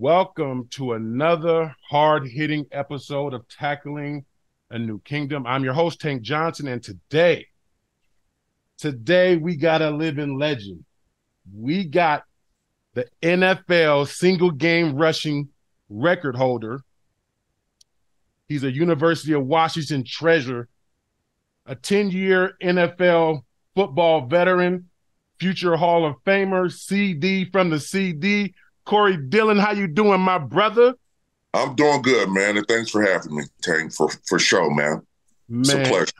Welcome to another hard hitting episode of Tackling a New Kingdom. I'm your host, Tank Johnson, and today, today we got a living legend. We got the NFL single game rushing record holder. He's a University of Washington treasure, a 10 year NFL football veteran, future Hall of Famer, CD from the CD. Corey Dillon, how you doing, my brother? I'm doing good, man, and thanks for having me, Tank, for for sure, man. man it's a pleasure.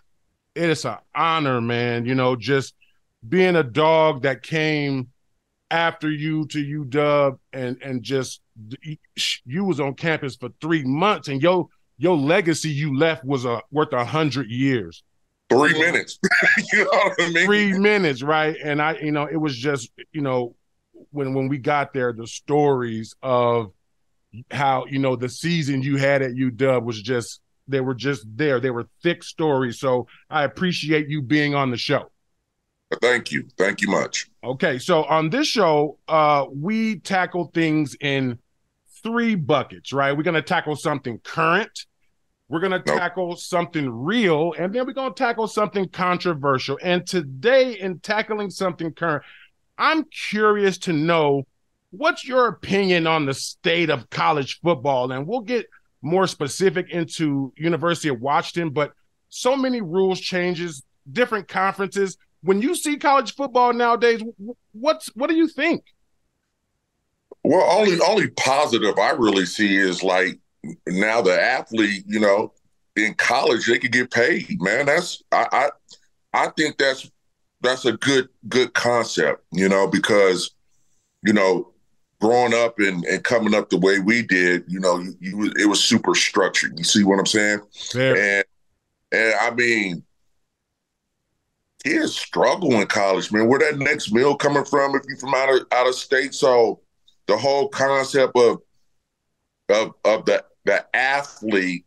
It is an honor, man. You know, just being a dog that came after you to UW and and just you was on campus for three months and your your legacy you left was a worth a hundred years. Three minutes. you know what I mean? Three minutes, right? And I, you know, it was just, you know, when when we got there, the stories of how you know the season you had at UW was just they were just there. They were thick stories. So I appreciate you being on the show. Thank you. Thank you much. Okay, so on this show, uh, we tackle things in three buckets, right? We're gonna tackle something current, we're gonna nope. tackle something real, and then we're gonna tackle something controversial. And today, in tackling something current, I'm curious to know what's your opinion on the state of college football? And we'll get more specific into University of Washington, but so many rules changes, different conferences. When you see college football nowadays, what's what do you think? Well, only only positive I really see is like now the athlete, you know, in college they could get paid. Man, that's I I, I think that's that's a good good concept, you know, because you know, growing up and, and coming up the way we did, you know, you, you it was super structured. You see what I'm saying? Yeah. And and I mean, kids struggle in college, man. Where that next meal coming from if you're from out of out of state? So the whole concept of of of the the athlete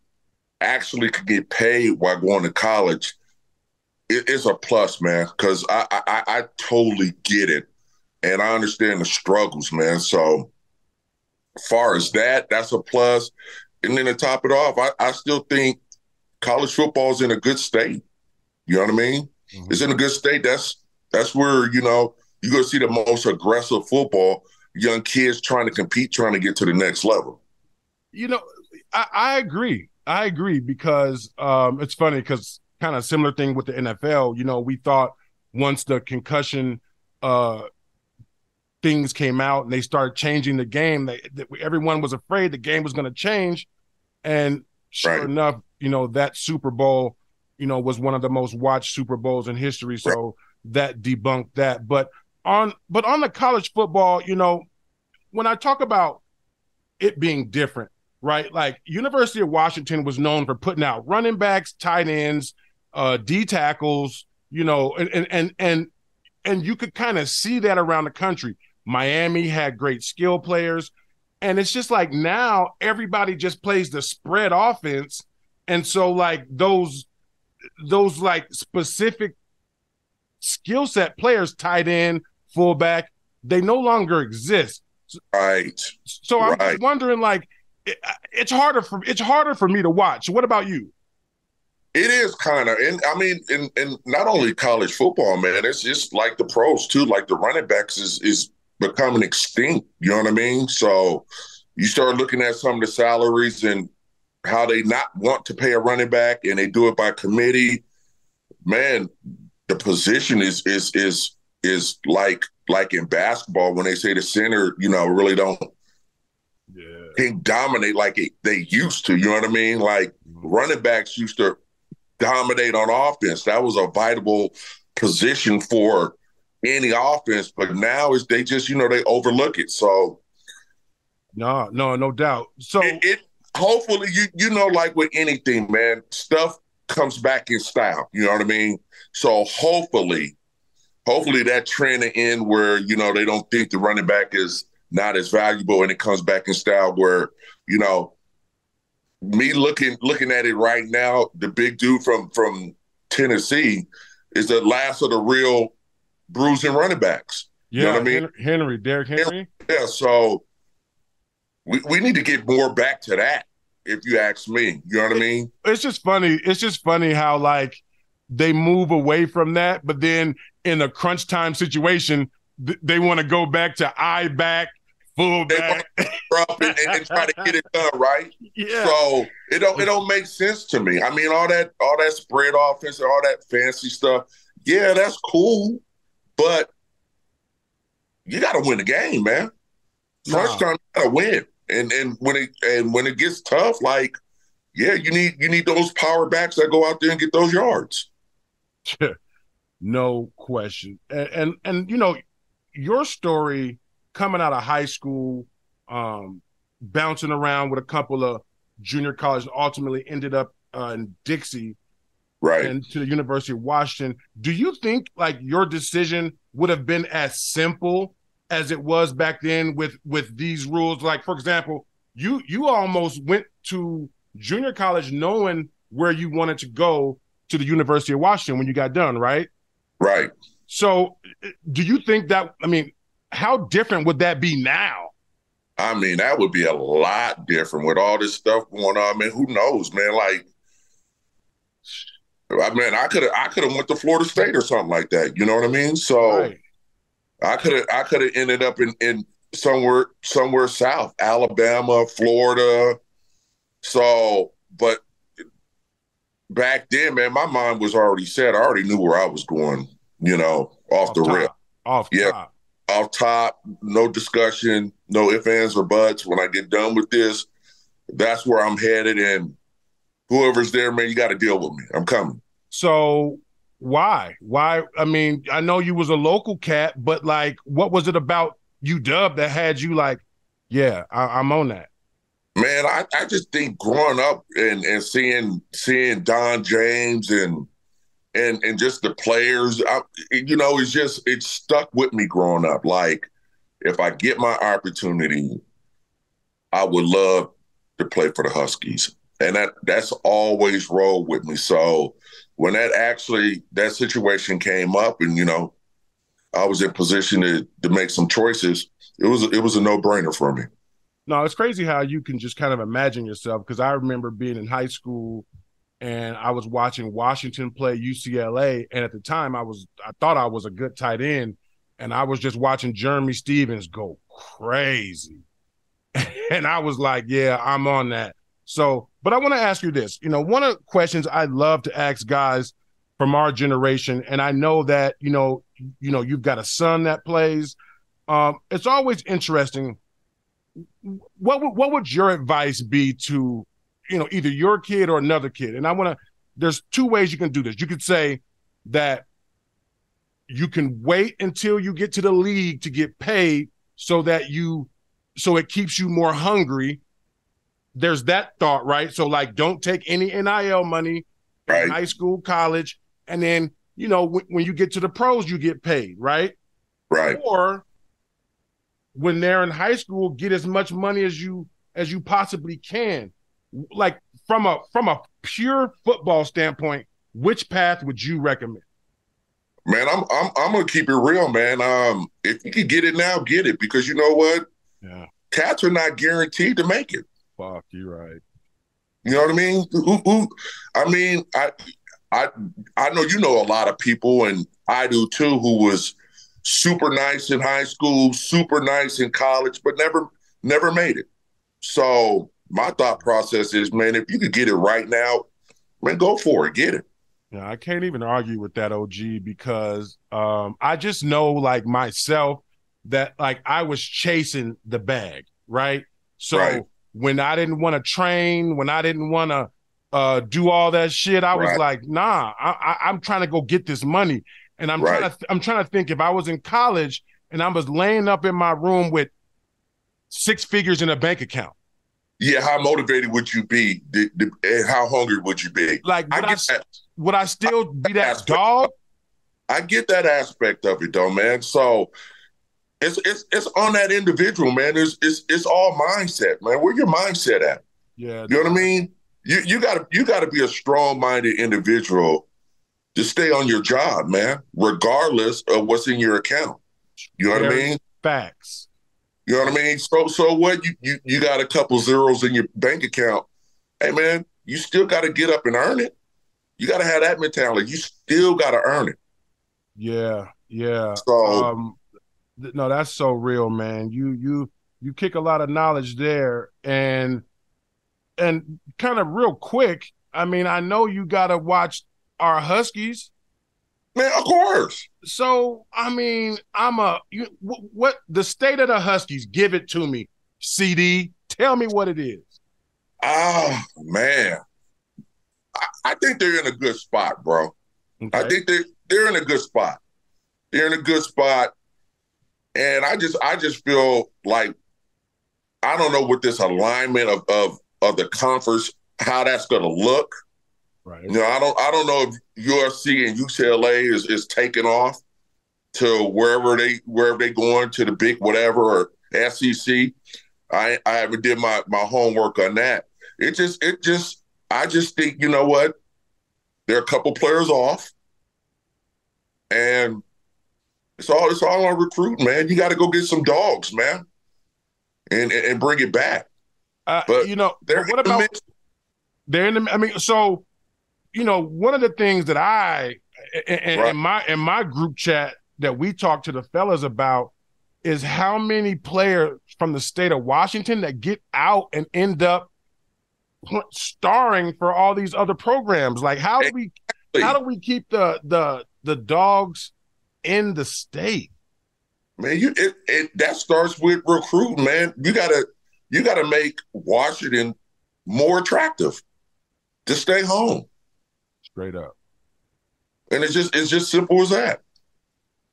actually could get paid while going to college it, it's a plus, man, because I, I I totally get it, and I understand the struggles, man. So, far as that, that's a plus. And then to top it off, I, I still think college football is in a good state. You know what I mean? Mm-hmm. It's in a good state. That's that's where you know you're gonna see the most aggressive football. Young kids trying to compete, trying to get to the next level. You know, I, I agree. I agree because um, it's funny because kind of similar thing with the NFL. You know, we thought once the concussion uh, things came out and they started changing the game, they, they everyone was afraid the game was going to change. And sure right. enough, you know, that Super Bowl, you know, was one of the most watched Super Bowls in history. So right. that debunked that. But on but on the college football, you know, when I talk about it being different, right? Like University of Washington was known for putting out running backs, tight ends, uh, D tackles, you know, and and and and, and you could kind of see that around the country. Miami had great skill players, and it's just like now everybody just plays the spread offense, and so like those those like specific skill set players, tight end, fullback, they no longer exist. Right. So I'm right. wondering, like, it, it's harder for it's harder for me to watch. What about you? It is kind of, and I mean, and and not only college football, man. It's just like the pros too. Like the running backs is is becoming extinct. You know what I mean? So you start looking at some of the salaries and how they not want to pay a running back, and they do it by committee. Man, the position is is is is like like in basketball when they say the center, you know, really don't yeah. can dominate like it, they used to. You know what I mean? Like mm-hmm. running backs used to dominate on offense. That was a vital position for any offense, but now is they just you know they overlook it. So no, no, no doubt. So it, it hopefully you you know like with anything, man, stuff comes back in style. You know what I mean? So hopefully, hopefully that trend in where you know they don't think the running back is not as valuable and it comes back in style where you know me looking looking at it right now, the big dude from from Tennessee is the last of the real bruising running backs. Yeah, you know what I mean? Henry, Derrick Henry. Yeah, so we, we need to get more back to that, if you ask me. You know what I mean? It's just funny. It's just funny how like they move away from that, but then in a crunch time situation, th- they want to go back to I back, full back, and, and, try to get it done right. Yeah. So it don't it don't make sense to me. I mean, all that all that spread offense and all that fancy stuff. Yeah, that's cool, but you got to win the game, man. Crunch time, you got to win. And and when it and when it gets tough, like yeah, you need you need those power backs that go out there and get those yards. no question. And, and, and you know, your story coming out of high school, um, bouncing around with a couple of junior colleges, ultimately ended up uh, in Dixie, right, and to the University of Washington. Do you think like your decision would have been as simple as it was back then with with these rules? Like, for example, you you almost went to junior college knowing where you wanted to go to the University of Washington when you got done, right? Right. So, do you think that? I mean, how different would that be now? I mean, that would be a lot different with all this stuff going on. I mean, who knows, man? Like, I mean, I could have, I could have went to Florida State or something like that. You know what I mean? So, right. I could have, I could have ended up in in somewhere, somewhere south, Alabama, Florida. So, but back then, man, my mind was already set. I already knew where I was going, you know, off, off the top. rip. Off yeah. Top. Off top, no discussion, no ifs, ands, or buts. When I get done with this, that's where I'm headed. And whoever's there, man, you got to deal with me. I'm coming. So why? Why? I mean, I know you was a local cat, but like, what was it about you, Dub, that had you like, yeah, I, I'm on that? Man, I, I just think growing up and, and seeing seeing Don James and and and just the players, I, you know, it's just it stuck with me growing up. Like, if I get my opportunity, I would love to play for the Huskies, and that that's always rolled with me. So when that actually that situation came up, and you know, I was in position to to make some choices, it was it was a no brainer for me. No, it's crazy how you can just kind of imagine yourself because I remember being in high school and I was watching Washington play UCLA, and at the time I was I thought I was a good tight end, and I was just watching Jerramy Stevens go crazy, and I was like, yeah, I'm on that. So, but I want to ask you this. You know, one of the questions I love to ask guys from our generation, and I know that you know, you know, you've got a son that plays. Um, it's always interesting what would what would your advice be to you know either your kid or another kid. And i want to there's two ways you can do this. You could say that you can wait until you get to the league to get paid so that you so it keeps you more hungry. There's that thought right? So like don't take any NIL money right. high school college and then you know when, when you get to the pros you get paid right? Right. Or when they're in high school get as much money as you as you possibly can like from a from a pure football standpoint which path would you recommend? Man i'm i'm, I'm gonna keep it real man. Um if you can get it now get it because you know what? Yeah. Cats are not guaranteed to make it. Fuck you're right. You know what i mean? Who, who i mean i i i know you know a lot of people and i do too who was super nice in high school, super nice in college, but never never made it. So my thought process is, man, if you could get it right now, man, go for it, get it. Yeah, I can't even argue with that OG because um, I just know like myself that like I was chasing the bag, right? So right. when I didn't want to train, when I didn't want to uh, do all that shit, I right. was like, nah, I, I, I'm trying to go get this money. And I'm right. trying to I'm trying to think if I was in college and I was laying up in my room with six figures in a bank account. Yeah, how motivated would you be? The, the, and how hungry would you be? Like, would I, I would I still I, be that aspect. dog? I get that aspect of it, though, man. So it's it's it's on that individual, man. It's it's it's all mindset, man. Where your mindset at? Yeah, you know what I mean. You you got to you got to be a strong minded individual to stay on your job, man, regardless of what's in your account. You know what I mean? Facts. You know what I mean? So so what you you you got a couple zeros in your bank account. Hey man, you still got to get up and earn it. You got to have that mentality. You still got to earn it. Yeah, yeah. So um, th- no, that's so real, man. You you you kick a lot of knowledge there, and and kind of real quick. I mean, I know you got to watch our Huskies. Man, of course. So, I mean, I'm a you, what the state of the Huskies? Give it to me, CD. Tell me what it is. Oh man, I, I think they're in a good spot, bro. Okay. I think they they're in a good spot. They're in a good spot, and I just I just feel like I don't know what this alignment of of of the conference how that's going to look. Right. You know, I don't I don't know if USC and UCLA is is taking off to wherever they wherever they going to the big whatever or SEC. I I haven't did my my homework on that. It just it just I just think you know what they're a couple players off, and it's all it's all on recruiting, man. You got to go get some dogs, man, and and, bring it back. Uh, but you know, they're what about the they're in the? I mean, so you know, one of the things that I in, right. in my in my group chat that we talk to the fellas about is how many players from the state of Washington that get out and end up starring for all these other programs. Like how do we how do we keep the the the dogs in the state? Man, you it, it that starts with recruiting, man. You gotta you gotta make Washington more attractive to stay home. Straight up. And it's just it's just simple as that.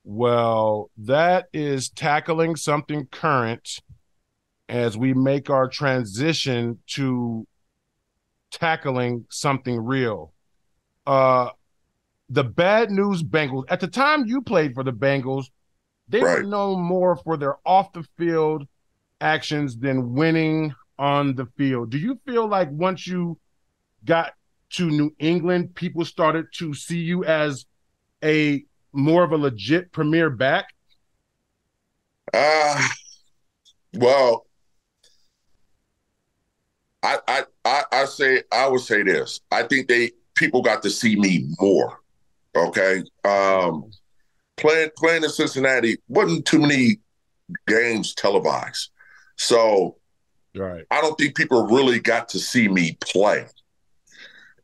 Well, that is tackling something current as we make our transition to tackling something real. Uh the bad news Bengals. At the time you played for the Bengals, they right. were known more for their off the field actions than winning on the field. Do you feel like once you got to New England, people started to see you as a more of a legit premier back? Uh well, I, I I I say I would say this. I think they people got to see me more. Okay. Um playing playing in Cincinnati wasn't too many games televised. So right. I don't think people really got to see me play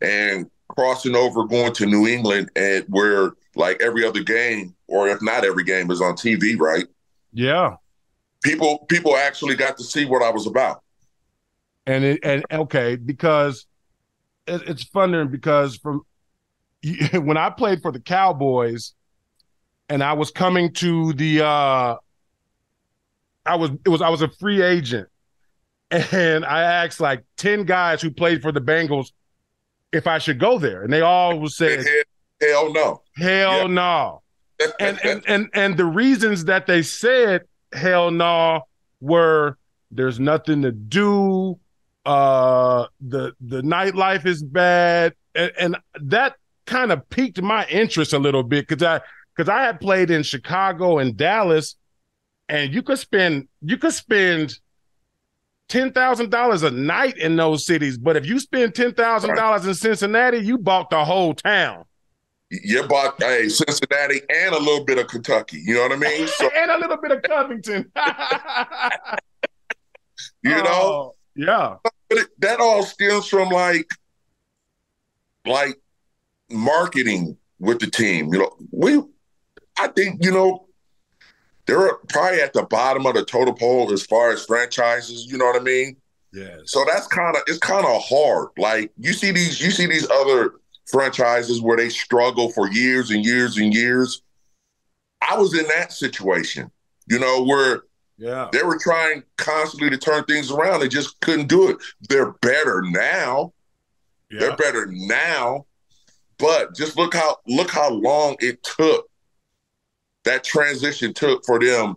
and crossing over going to New England and where like every other game or if not every game is on TV, right? Yeah. People people actually got to see what I was about. And it, and okay, because it, it's funny because from when I played for the Cowboys and I was coming to the uh I was it was I was a free agent and I asked like 10 guys who played for the Bengals if I should go there. And they all would said, hell, no. Hell yeah. no. and, and and and the reasons that they said hell no were there's nothing to do. Uh the the nightlife is bad. And, and that kind of piqued my interest a little bit because I because I had played in Chicago and Dallas, and you could spend you could spend ten thousand dollars a night in those cities. But if you spend ten thousand dollars in Cincinnati, you bought the whole town. You bought hey Cincinnati and a little bit of Kentucky. You know what I mean? So, and a little bit of Covington. you know? Oh, yeah. But it, that all stems from like, like marketing with the team. You know, we, I think you know they're probably at the bottom of the total poll as far as franchises. You know what I mean? Yeah. So that's kind of it's kind of hard. Like you see these you see these other franchises where they struggle for years and years and years. I was in that situation, you know, where yeah they were trying constantly to turn things around. They just couldn't do it. They're better now. Yeah. They're better now. But just look how look how long it took that transition took for them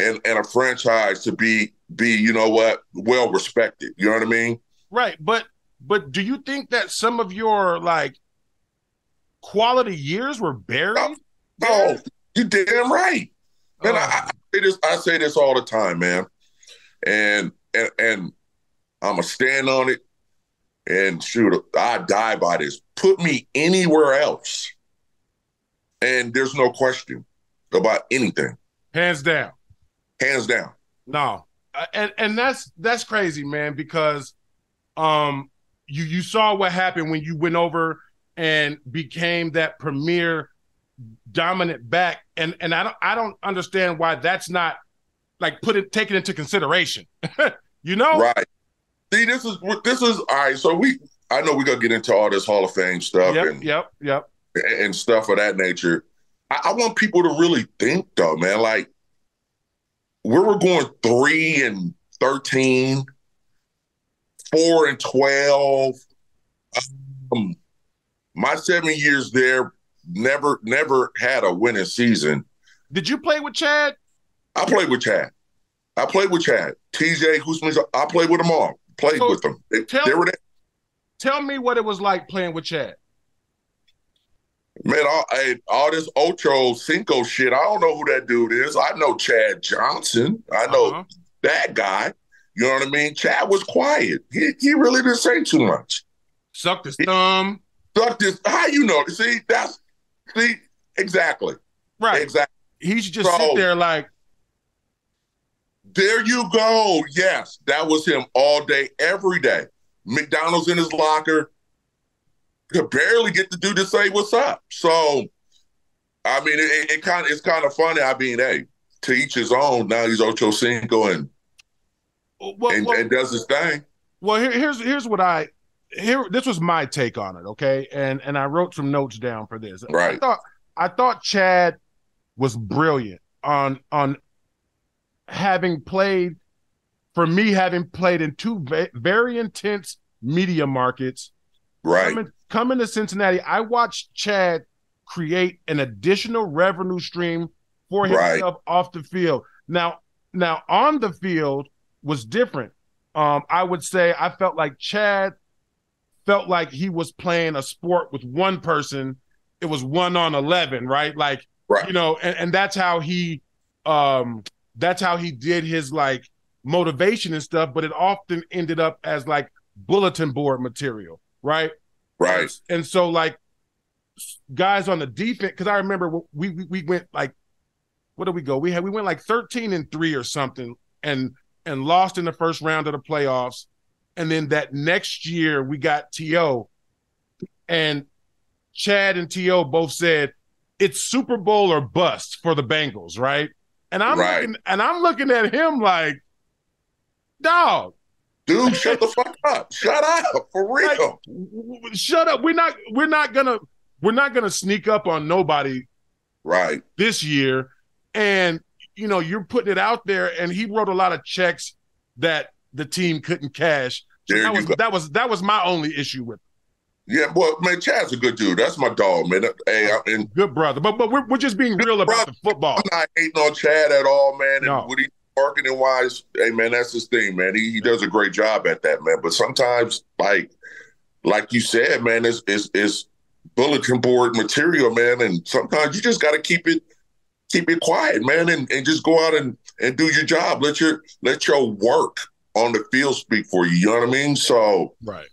and and a franchise to be be you know what well respected. You know what I mean? Right, but but do you think that some of your like quality years were buried? Oh, no, no oh, you damn right. Man, oh. I, say this. I say this all the time, man, and and and I'm gonna stand on it. And shoot, I die by this. Put me anywhere else, and there's no question about anything. Hands down. Hands down. No, and and that's that's crazy, man. Because um, you you saw what happened when you went over and became that premier dominant back, and and I don't I don't understand why that's not like put it taken into consideration. you know, right? See, this is this is all right. So we I know we're gonna get into all this Hall of Fame stuff yep, and yep, yep, and stuff of that nature. I, I want people to really think though, man. Like we were going three and 13, four and 12. Um, my seven years there never never had a winning season. Did you play with Chad? I played with Chad. I played with Chad. TJ, who's I played with them all. Played so with them. They, tell, they were there. Tell me what it was like playing with Chad. Man, all, all this Ocho Cinco shit, I don't know who that dude is. I know Chad Johnson. I know uh-huh. that guy. You know what I mean? Chad was quiet. He, he really didn't say too much. Sucked his thumb. Sucked his. How you know? See, that's see exactly. Right. Exactly. He should just so, sit there like. There you go. Yes, that was him all day, every day. McDonald's in his locker could barely get the dude to say what's up. So, I mean, it, it kind of it's kind of funny. I mean, hey, to each his own. Now he's Ocho Cinco and well, and, well, and, does his thing. Well, here, here's here's what I here. This was my take on it. Okay, and and I wrote some notes down for this. Right. I thought I thought Chad was brilliant on on having played for me having played in two very intense media markets right coming, coming to Cincinnati, I watched Chad create an additional revenue stream for himself right. off the field. Now, now on the field was different. Um, I would say I felt like Chad felt like he was playing a sport with one person. It was one on eleven, right? Like, right. you know, and, and that's how he um that's how he did his like motivation and stuff, but it often ended up as like bulletin board material, right? Right. And so like guys on the defense, because I remember we, we we went like what did we go? We had we went like 13 and 3 or something and and lost in the first round of the playoffs. And then that next year we got TO and Chad and TO both said it's Super Bowl or bust for the Bengals, right? And I'm right. looking and I'm looking at him like, dog, dude, shut the fuck up. Shut up for real. Like, shut up. We're not. We're not gonna. We're not gonna sneak up on nobody. Right. This year, and you know you're putting it out there, and he wrote a lot of checks that the team couldn't cash. So that was go. that was that was my only issue with. Yeah, well, man, Chad's a good dude. That's my dog, man. Hey, I, and good brother. But but we're, we're just being real about brother. the football. I'm not hating on Chad at all, man. And no. what he marketing wise, hey man, that's his thing, man. He, he does a great job at that, man. But sometimes, like like you said, man, it's it's, it's bulletin board material, man. And sometimes you just got to keep it keep it quiet, man, and, and just go out and, and do your job. Let your let your work on the field speak for you. You know what I mean? So right.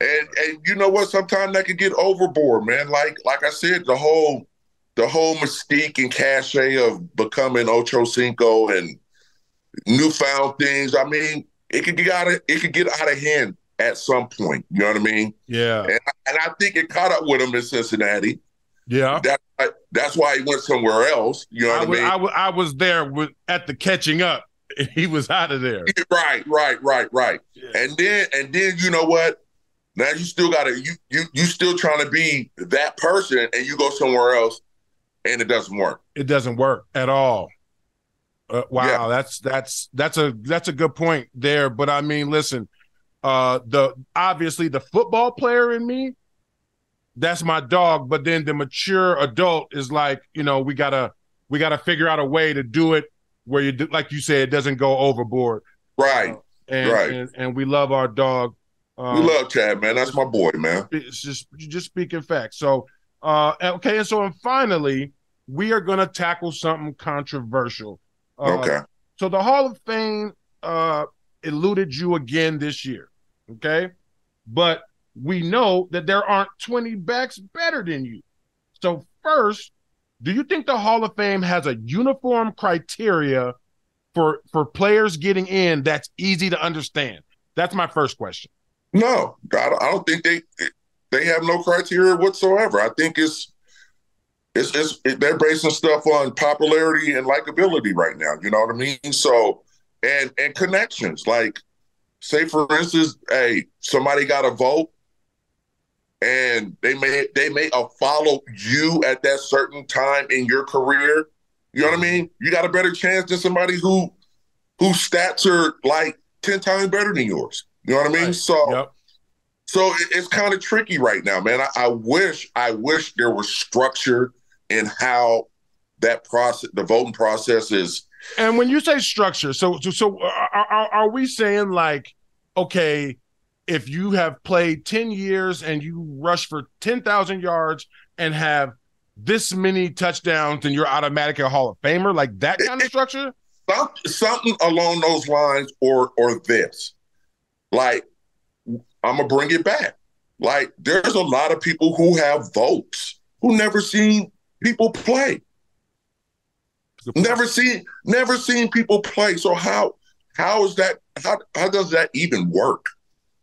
And and you know what? Sometimes that can get overboard, man. Like like I said, the whole the whole mystique and cachet of becoming Ocho Cinco and newfound things. I mean, it could get out of it could get out of hand at some point. You know what I mean? Yeah. And, and I think it caught up with him in Cincinnati. Yeah. That, that's why he went somewhere else. You know what I, was, I mean? I was, was there with, at the catching up. He was out of there. Right, right, right, right. Yeah. And then and then you know what? Now you still gotta you you you still trying to be that person and you go somewhere else and it doesn't work. It doesn't work at all. Uh, wow, yeah. that's that's that's a that's a good point there. But I mean, listen, uh, the obviously the football player in me, that's my dog. But then the mature adult is like, you know, we gotta we gotta figure out a way to do it where you do, like you said, it doesn't go overboard. Right. Uh, and, right. And, and, we love our dog. Um, we love Chad, man. That's my boy, man. It's just just speaking facts. So, uh, okay, and so and finally, we are gonna tackle something controversial. Uh, okay. So the Hall of Fame uh, eluded you again this year. Okay. But we know that there aren't 20 backs better than you. So, first, do you think the Hall of Fame has a uniform criteria for for players getting in that's easy to understand? That's my first question. No, I don't think they they have no criteria whatsoever. I think it's it's, it's it, they're basing stuff on popularity and likability right now. You know what I mean? So and and connections. Like, say for instance, hey, somebody got a vote and they may they may uh, follow you at that certain time in your career. You know what I mean? You got a better chance than somebody who whose stats are like ten times better than yours. You know what I mean? Right. So, yep. so it's kind of tricky right now, man. I, I wish I wish there was structure in how that process, the voting process is. And when you say structure, so so, so uh, are, are, are we saying like, okay, if you have played 10 years and you rush for 10,000 yards and have this many touchdowns, then you're automatically a Hall of Famer, like that kind of structure? Something along those lines, or or this. Like, I'm gonna bring it back. Like, there's a lot of people who have votes who never seen people play. Never seen, never seen people play. So how how is that? How how does that even work?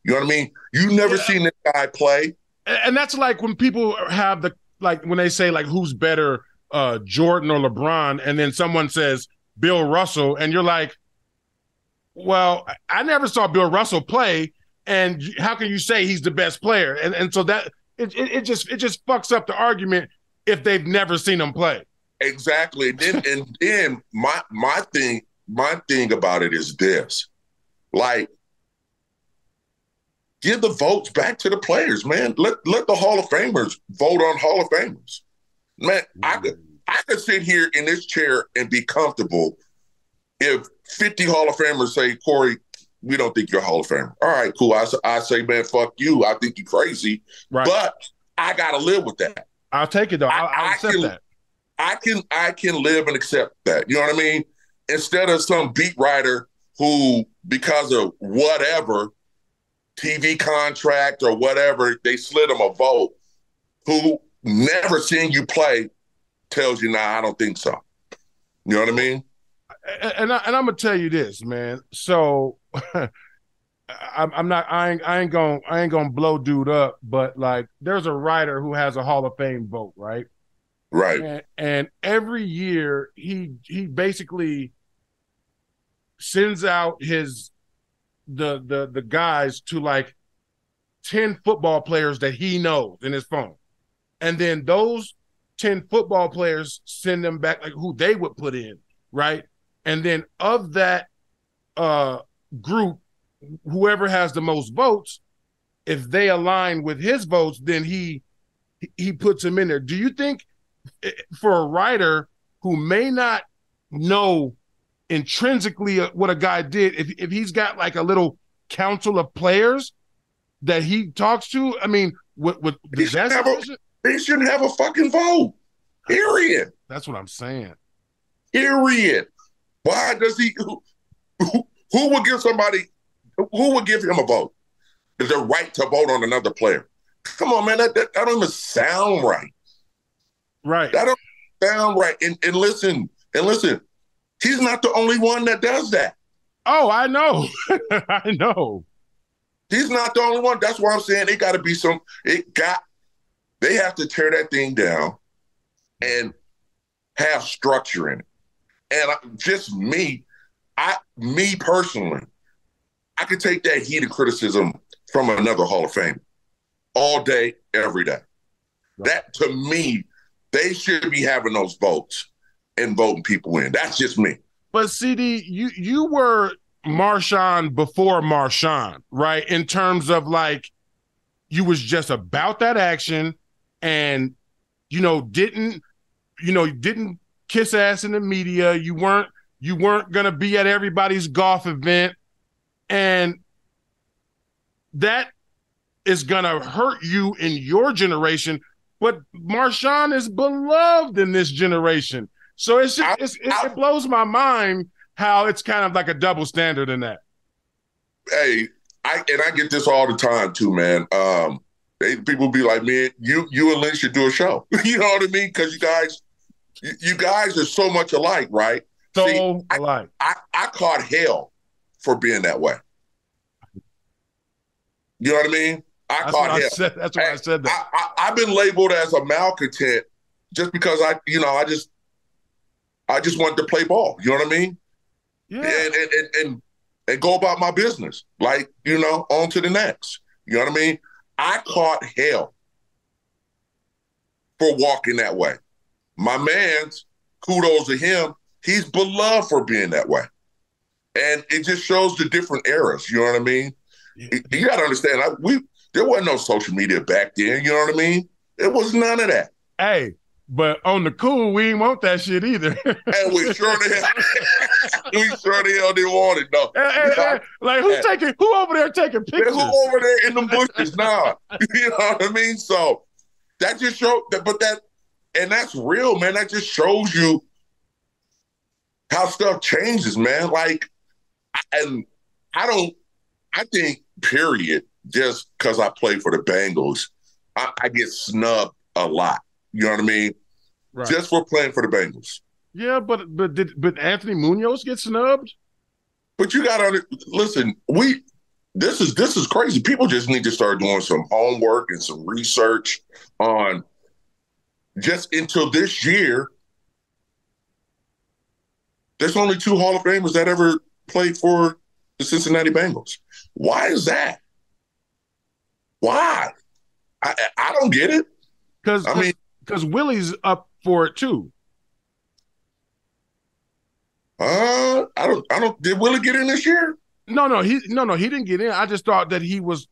You know what I mean? You never yeah. seen this guy play. And that's like when people have the like when they say like who's better, uh, Jordan or LeBron, and then someone says Bill Russell, and you're like, well, I never saw Bill Russell play, and how can you say he's the best player? And and so that it, it, it just it just fucks up the argument if they've never seen him play. Exactly. And then and then my my thing my thing about it is this. Like give the votes back to the players, man. Let let the Hall of Famers vote on Hall of Famers. Man, mm-hmm. I could I could sit here in this chair and be comfortable if 50 Hall of Famers say, Corey, we don't think you're a Hall of Famer. All right, cool. I, I say, man, fuck you. I think you're crazy. Right. But I gotta live with that. I'll take it though. I'll, I'll accept can, that. I can I can live and accept that. You know what I mean? Instead of some beat writer who, because of whatever, TV contract or whatever, they slid him a vote who never seen you play tells you, nah, I don't think so. You know what I mean? And, I, and I'm gonna tell you this, man. So I'm, I'm not. I ain't. I ain't gonna. I ain't gonna blow dude up. But like, there's a writer who has a Hall of Fame vote, right? Right. And, and every year he he basically sends out his the the the guys to like 10 football players that he knows in his phone. And then those 10 football players send them back like who they would put in, right? And then of that uh group, whoever has the most votes, if they align with his votes, then he he puts him in there. Do you think eh, for a writer who may not know intrinsically what a guy did, if if he's got like a little council of players that he talks to, I mean, with, with he, should have a, he shouldn't have a fucking vote. Period. That's what I'm saying. Period. Why does he? Who, who, who would give somebody? Who would give him a vote? Is the right to vote on another player? Come on, man. That, that, that don't even sound right. Right. That don't sound right. And, and listen, and listen, He's not the only one that does that. Oh, I know. I know. He's not the only one. That's why I'm saying it got to be some. It got. They have to tear that thing down and have structure in it. And I, just me, I me personally, I could take that heat of criticism from another Hall of Fame all day, every day. That to me, they should be having those votes and voting people in. That's just me. But CD, you you were Marshawn before Marshawn, right? In terms of like you was just about that action and you know didn't you know didn't kiss ass in the media. You weren't you weren't gonna be at everybody's golf event. And that is gonna hurt you in your generation. But Marshawn is beloved in this generation. So it's just it's, it, it blows my mind how it's kind of like a double standard in that. Hey, I and I get this all the time too, man. Um, they, people be like, man, you you and Lynn should do a show. you know what I mean? Because you guys, you, you, guys are so much alike, right? So See, alike. I, I, I caught hell for being that way. You know what I mean? I that's caught hell. Said, that's why I, I said that. I, have been labeled as a malcontent just because I, you know, I just, I just wanted to play ball. You know what I mean? Yeah. And and, and, and, and go about my business. Like, you know, on to the next. You know what I mean? I caught hell for walking that way. My man's kudos to him. He's beloved for being that way. And it just shows the different eras. You know what I mean? Yeah. You got to understand. I, we there wasn't no social media back then. You know what I mean? It was none of that. Hey, but on the cool, we didn't want that shit either. and we sure the hell, we sure the hell didn't want it though. Hey, hey, like who's taking who over there taking pictures? Who over there in the bushes now? you know what I mean? So that just showed that, but that and that's real, man. That just shows you how stuff changes, man. Like, and I don't. I think, period. Just because I play for the Bengals, I, I get snubbed a lot you know what I mean? Right. Just for playing for the Bengals. Yeah, but but did but Anthony Munoz get snubbed? But you got to listen. We this is this is crazy. People just need to start doing some homework and some research on just until this year. There's only two Hall of Famers that ever played for the Cincinnati Bengals. Why is that? Why? I I don't get it. Because I mean, because Willie's up for it too. Uh, I don't, I don't. Did Willie get in this year? No, no, he, no, no, he didn't get in. I just thought that he was.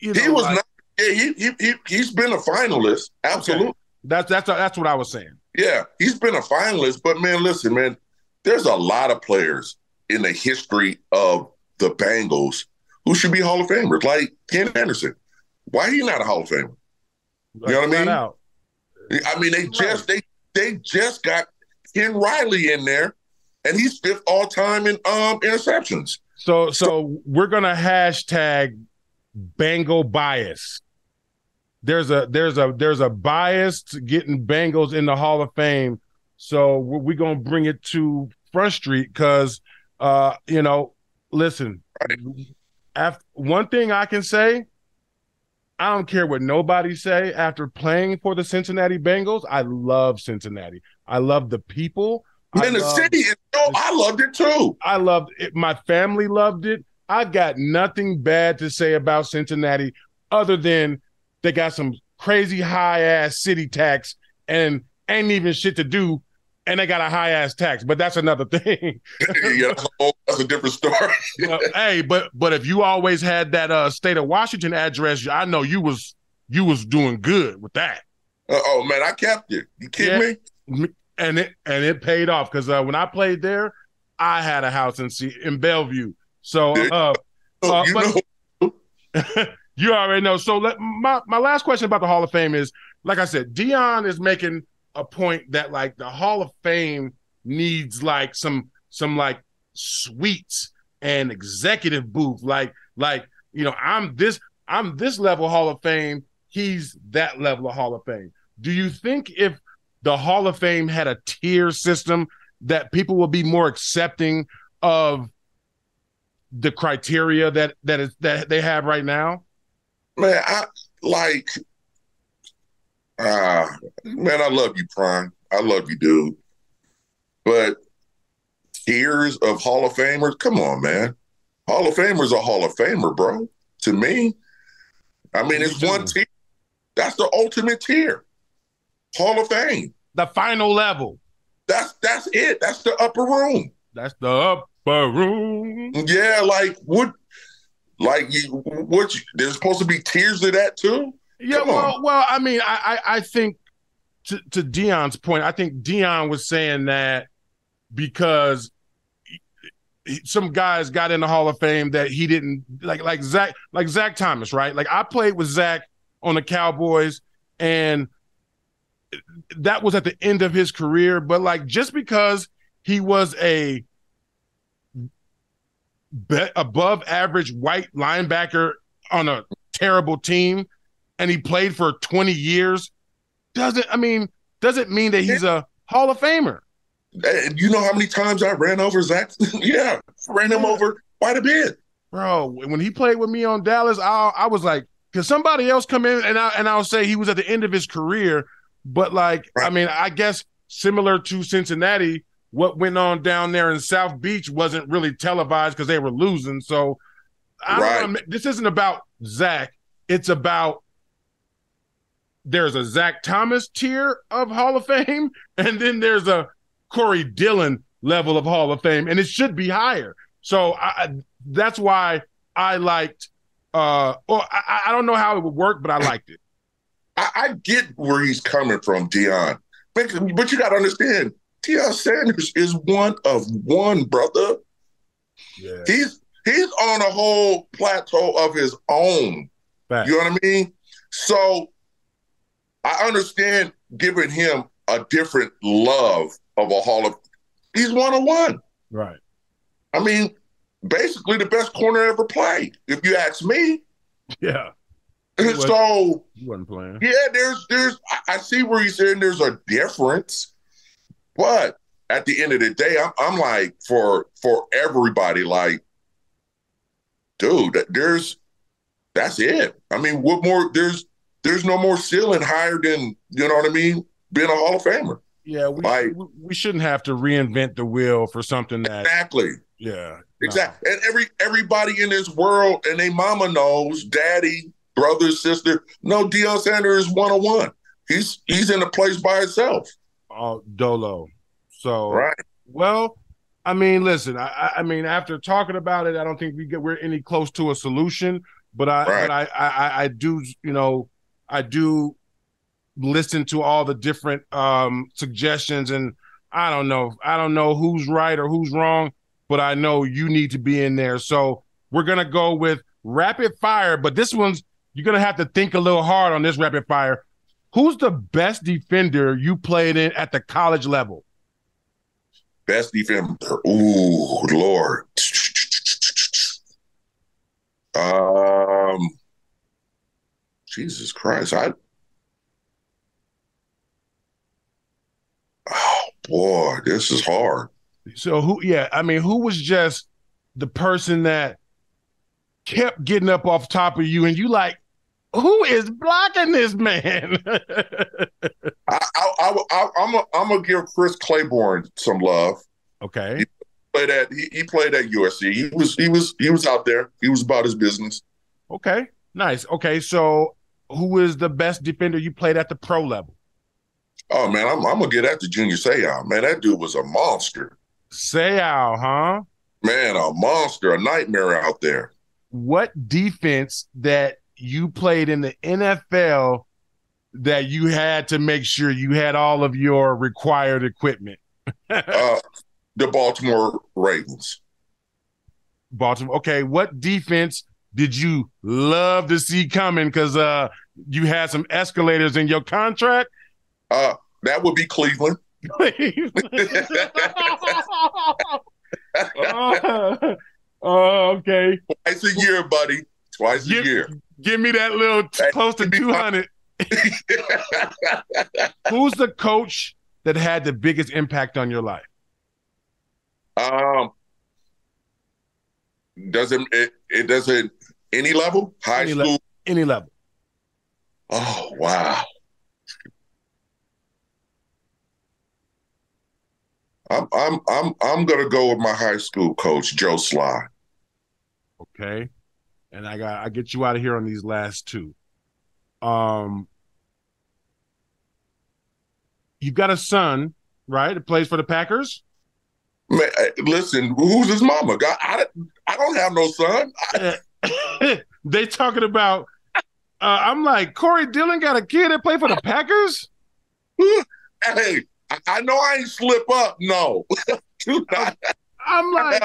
You know, he was like, not. Yeah, he, he he he's been a finalist. Absolutely. Okay. That's that's that's what I was saying. Yeah, he's been a finalist. But man, listen, man, there's a lot of players in the history of the Bengals who should be Hall of Famers, like Ken Anderson. Why he not a Hall of Famer? You know what I mean? Out. I mean, they just they they just got Ken Riley in there, and he's fifth all time in um interceptions. So so we're gonna hashtag Bengal bias. There's a there's a there's a bias to getting Bengals in the Hall of Fame. So we're, we're gonna bring it to Front Street because uh you know listen. Right. After, one thing I can say I don't care what nobody say. After playing for the Cincinnati Bengals, I love Cincinnati. I love the people. In the city, oh, I loved it too. I loved it. My family loved it. I've got nothing bad to say about Cincinnati other than they got some crazy high ass city tax and ain't even shit to do and they got a high ass tax, but that's another thing. yeah, that's a different story. well, hey, but but if you always had that uh state of Washington address, I know you was you was doing good with that. Uh, oh man, I kept it. You kidding yeah. me? And it and it paid off because uh, when I played there, I had a house in C- in Bellevue. So uh, uh you but, you already know. So let, my my last question about the Hall of Fame is, like I said, Deion is making a point that like the Hall of Fame needs like some some like suites and executive booth. Like like you know I'm this I'm this level Hall of Fame. He's that level of Hall of Fame. Do you think if the Hall of Fame had a tier system that people would be more accepting of the criteria that that is that they have right now? Man, I like Ah, man, I love you, Prime. I love you, dude. But tiers of Hall of Famers, come on, man. Hall of Famer's a Hall of Famer, bro. To me, I mean, it's one tier. That's the ultimate tier. Hall of Fame. The final level. That's that's it. That's the upper room. That's the upper room. Yeah, like what? Like you? What? There's supposed to be tiers of that too. Yeah, well, well, I mean, I, I, I think to, to Deion's point, I think Deion was saying that because some guys got in the Hall of Fame that he didn't like, like Zach, like Zach Thomas, right? Like I played with Zach on the Cowboys, and that was at the end of his career, but like just because he was a above average white linebacker on a terrible team and he played for 20 years doesn't I mean doesn't mean that he's a Hall of Famer. You know how many times I ran over Zach? yeah, ran him over quite a bit. Bro, when he played with me on Dallas, I I was like, could somebody else come in and I and I'll say he was at the end of his career, but like, right. I mean, I guess similar to Cincinnati, what went on down there in South Beach wasn't really televised because they were losing. So I right. know, this isn't about Zach. It's about there's a Zach Thomas tier of Hall of Fame, and then there's a Corey Dillon level of Hall of Fame, and it should be higher. So I, that's why I liked. Uh, or I, I don't know how it would work, but I liked it. I, I get where he's coming from, Deion, but but you got to understand, Deion Sanders is one of one, brother. Yeah. He's he's on a whole plateau of his own. Back. You know what I mean? So I understand giving him a different love of a Hall of. He's one on one. Right. I mean, basically the best corner ever played, if you ask me. Yeah. so he wasn't playing. Yeah, there's there's I see where he's saying there's a difference, but at the end of the day, I'm I'm like for for everybody, like, dude, there's that's it. I mean, what more? There's there's no more ceiling higher than you know what I mean. Being a Hall of Famer. Yeah, we like, we shouldn't have to reinvent the wheel for something that exactly. Yeah, exactly. No. And every everybody in this world and they mama knows, daddy, brother, sister. No, Deion Sanders is one on one. He's he's in a place by himself. Oh, uh, Dolo. So right. Well, I mean, listen. I, I mean, after talking about it, I don't think we get we're any close to a solution. But I, right. but I, I, I do, you know, I do listen to all the different um, suggestions, and I don't know, I don't know who's right or who's wrong, but I know you need to be in there. So we're gonna go with rapid fire, but this one's you're gonna have to think a little hard on this rapid fire. Who's the best defender you played in at the college level? Best defender. Ooh, Lord. Um Jesus Christ. I Oh boy, this is hard. So who yeah, I mean, who was just the person that kept getting up off top of you and you like, who is blocking this man? I, I, I, am a, I'm gonna give Chris Claiborne some love. Okay. He played at he, he played at USC. He was he was he was out there. He was about his business. Okay. Nice. Okay. So who is the best defender you played at the pro level? Oh man, I'm, I'm gonna get at the Junior Seau. Man, that dude was a monster. Seau, huh? Man, a monster, a nightmare out there. What defense that you played in the NFL that you had to make sure you had all of your required equipment? uh, the Baltimore Ravens. Baltimore. Okay, what defense did you love to see coming because uh, you had some escalators in your contract? Uh, that would be Cleveland. uh, uh, okay. Twice a year, buddy. Twice give, a year. Give me that little t- close to 200. Who's the coach that had the biggest impact on your life? Um, doesn't it, it doesn't any level, high any school, le- any level. Oh wow! I'm I'm I'm I'm gonna go with my high school coach, Joe Sly. Okay, and I got I get you out of here on these last two. Um, you've got a son, right? That plays for the Packers. Man, listen, who's his mama? God, I, I don't have no son. they talking about. Uh, I'm like Corey Dillon got a kid that played for the Packers. hey, I know I ain't slip up. No, I'm like,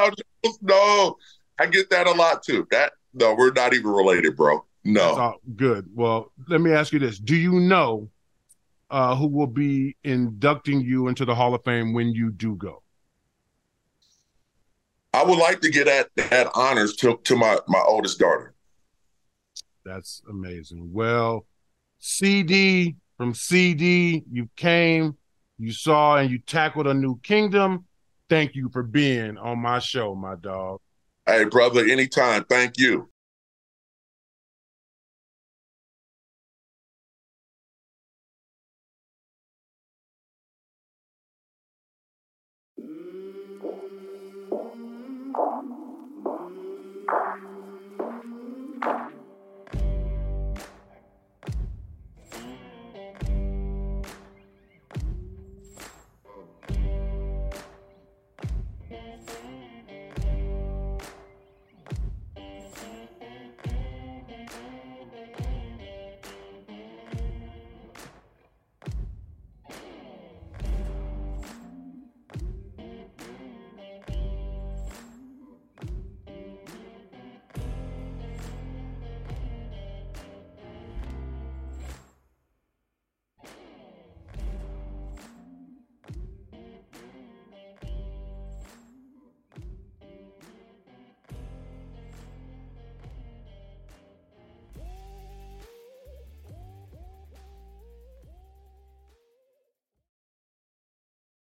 no, I get that a lot too. That no, we're not even related, bro. No, good. Well, let me ask you this: Do you know uh, who will be inducting you into the Hall of Fame when you do go? I would like to get that that honors to to my my oldest daughter. That's amazing. Well, CD from CD, you came, you saw, and you tackled a new kingdom. Thank you for being on my show, my dog. Hey, brother, anytime. Thank you.